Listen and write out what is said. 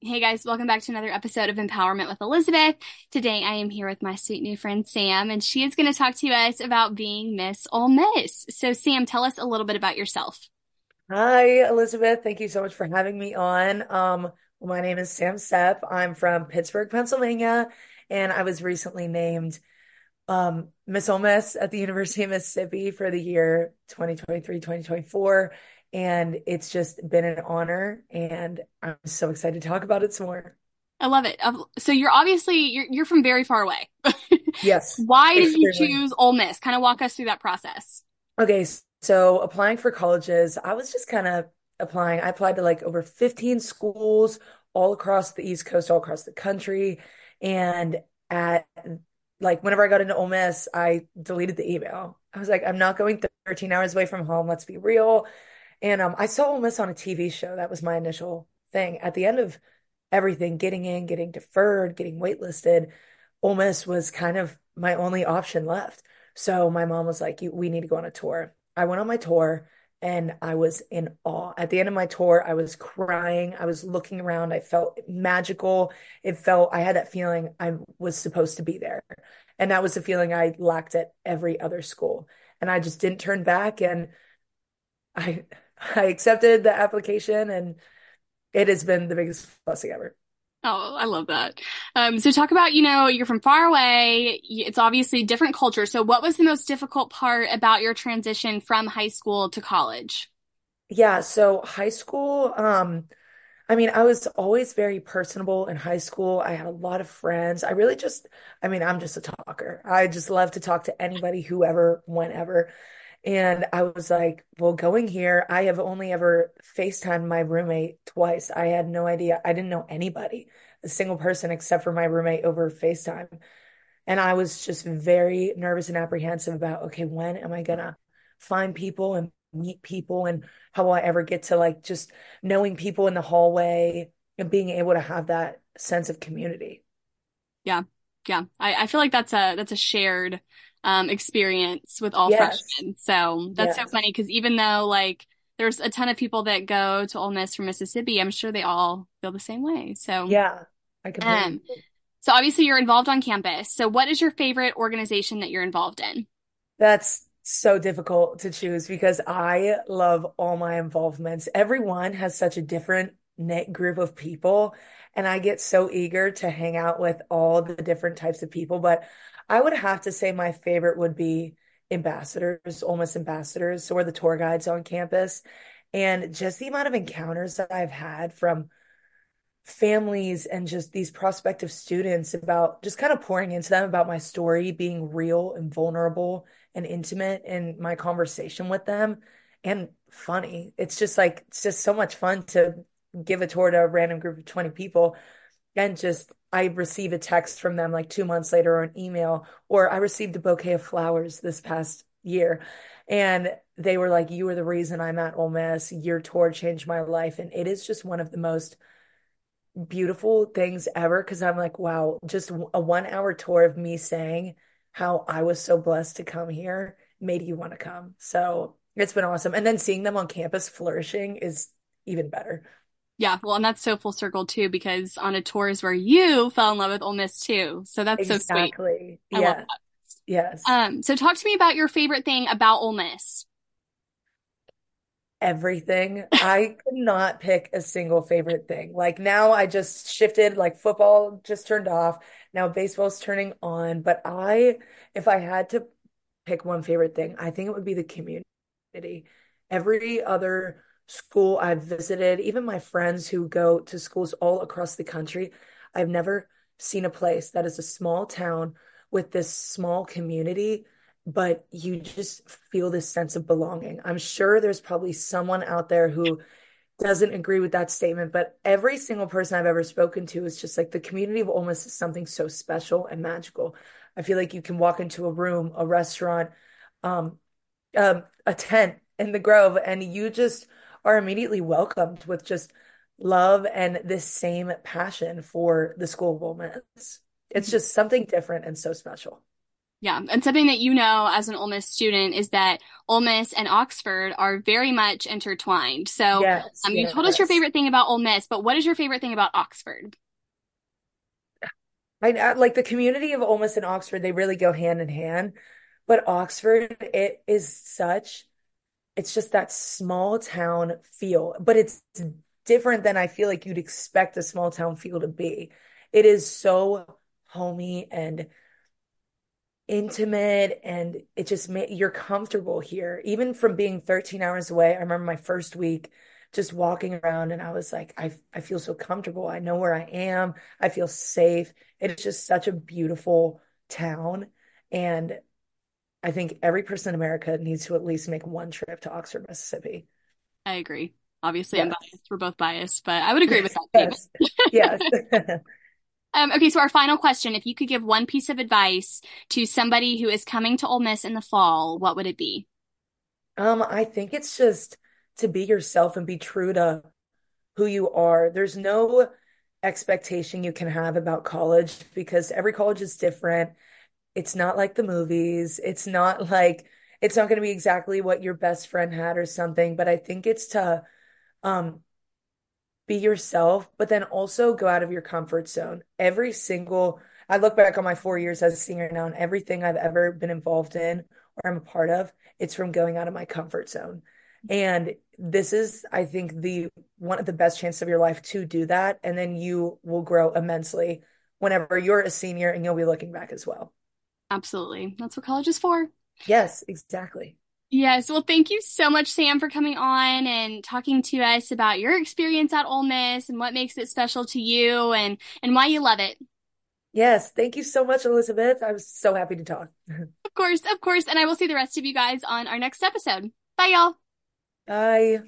Hey guys, welcome back to another episode of Empowerment with Elizabeth. Today I am here with my sweet new friend Sam, and she is going to talk to us about being Miss Ole Miss. So, Sam, tell us a little bit about yourself. Hi, Elizabeth. Thank you so much for having me on. Um, my name is Sam Sepe. I'm from Pittsburgh, Pennsylvania, and I was recently named um, Miss Ole Miss at the University of Mississippi for the year 2023, 2024. And it's just been an honor, and I'm so excited to talk about it some more. I love it. So, you're obviously you're you're from very far away. Yes, Why did you choose Ole Miss? Kind of walk us through that process. Okay, so applying for colleges, I was just kind of applying. I applied to like over 15 schools all across the East Coast, all across the country. And at like whenever I got into Ole Miss, I deleted the email. I was like, I'm not going 13 hours away from home. Let's be real. And um, I saw Ole Miss on a TV show. That was my initial thing. At the end of everything, getting in, getting deferred, getting waitlisted, Ole Miss was kind of my only option left. So my mom was like, we need to go on a tour." I went on my tour and I was in awe. At the end of my tour, I was crying. I was looking around. I felt magical. It felt, I had that feeling I was supposed to be there. And that was the feeling I lacked at every other school. And I just didn't turn back. And I, I accepted the application and it has been the biggest blessing ever. Oh, I love that. Um, so talk about, you know, you're from far away. It's obviously different culture. So what was the most difficult part about your transition from high school to college? Yeah. So high school, um, I mean, I was always very personable in high school. I had a lot of friends. I really just, I mean, I'm just a talker. I just love to talk to anybody, whoever, whenever. And I was like, well, going here, I have only ever FaceTimed my roommate twice. I had no idea. I didn't know anybody, a single person except for my roommate over FaceTime. And I was just very nervous and apprehensive about, okay, when am I gonna find people and meet people and how will I ever get to like just knowing people in the hallway and being able to have that sense of community. Yeah. Yeah. I, I feel like that's a that's a shared um experience with all Yes. freshmen. So that's so funny because even though like there's a ton of people that go to Ole Miss from Mississippi, I'm sure they all feel the same way. So Yeah. I completely um so obviously you're involved on campus. So what is your favorite organization that you're involved in? That's so difficult to choose because I love all my involvements. Everyone has such a different knit group of people, and I get so eager to hang out with all the different types of people. But I would have to say my favorite would be ambassadors, Ole Miss ambassadors. So we're the tour guides on campus. And just the amount of encounters that I've had from families and just these prospective students about just kind of pouring into them about my story, being real and vulnerable and intimate in my conversation with them and funny. It's just like, it's just so much fun to give a tour to a random group of 20 people and just, I receive a text from them like two months later or an email, or I received a bouquet of flowers this past year. And they were like, You were the reason I'm at Ole Miss. Your tour changed my life. And it is just one of the most beautiful things ever because I'm like, wow, just a one hour tour of me saying how I was so blessed to come here made you want to come. So it's been awesome. And then seeing them on campus flourishing is even better. Yeah, well, and that's so full circle too, because on a tour is where you fell in love with Ole Miss too. So that's so sweet. Exactly. I Yeah. Yes. Um, so talk to me about your favorite thing about Ole Miss. Everything. I could not pick a single favorite thing. Like now I just shifted, like football just turned off. Now baseball's turning on. But I, if I had to pick one favorite thing, I think it would be the community. Every other school I've visited, even my friends who go to schools all across the country, I've never seen a place that is a small town with this small community, but you just feel this sense of belonging. I'm sure there's probably someone out there who doesn't agree with that statement, but every single person I've ever spoken to is just like the community of Ole is something so special and magical. I feel like you can walk into a room, a restaurant, um, um, a tent in the Grove, and you just are immediately welcomed with just love and this same passion for the School of Ole Miss. It's just something different and so special. Yeah, and something that you know as an Ole Miss student is that Ole Miss and Oxford are very much intertwined. So, Yes, um, you told us your favorite thing about Ole Miss, but what is your favorite thing about Oxford? I, I like the community of Ole Miss and Oxford, they really go hand in hand. But Oxford, it is such, it's just that small town feel, but it's different than I feel like you'd expect a small town feel to be. It is so homey and intimate and it just ma you're comfortable here. Even from being 13 hours away, I remember my first week just walking around and I was like, I I feel so comfortable. I know where I am. I feel safe. It's just such a beautiful town. And I think every person in America needs to at least make one trip to Oxford, Mississippi. I agree. Obviously, I'm biased. We're both biased, but I would agree with that. Yes. Yes. Um, okay, so our final question, if you could give one piece of advice to somebody who is coming to Ole Miss in the fall, what would it be? Um, I think it's just to be yourself and be true to who you are. There's no expectation you can have about college because every college is different. It's not like the movies. It's not like it's not going to be exactly what your best friend had or something, but I think it's to um be yourself, but then also go out of your comfort zone. Every single, I look back on my four years as a senior now, and everything I've ever been involved in or I'm a part of, it's from going out of my comfort zone. And this is, I think, the one of the best chances of your life to do that. And then you will grow immensely whenever you're a senior and you'll be looking back as well. Absolutely. That's what college is for. Yes, exactly. Yes. Well, thank you so much, Sam, for coming on and talking to us about your experience at Ole Miss and what makes it special to you and and why you love it. Yes, thank you so much, Elizabeth. I was so happy to talk. Of course, of course. And I will see the rest of you guys on our next episode. Bye, y'all. Bye.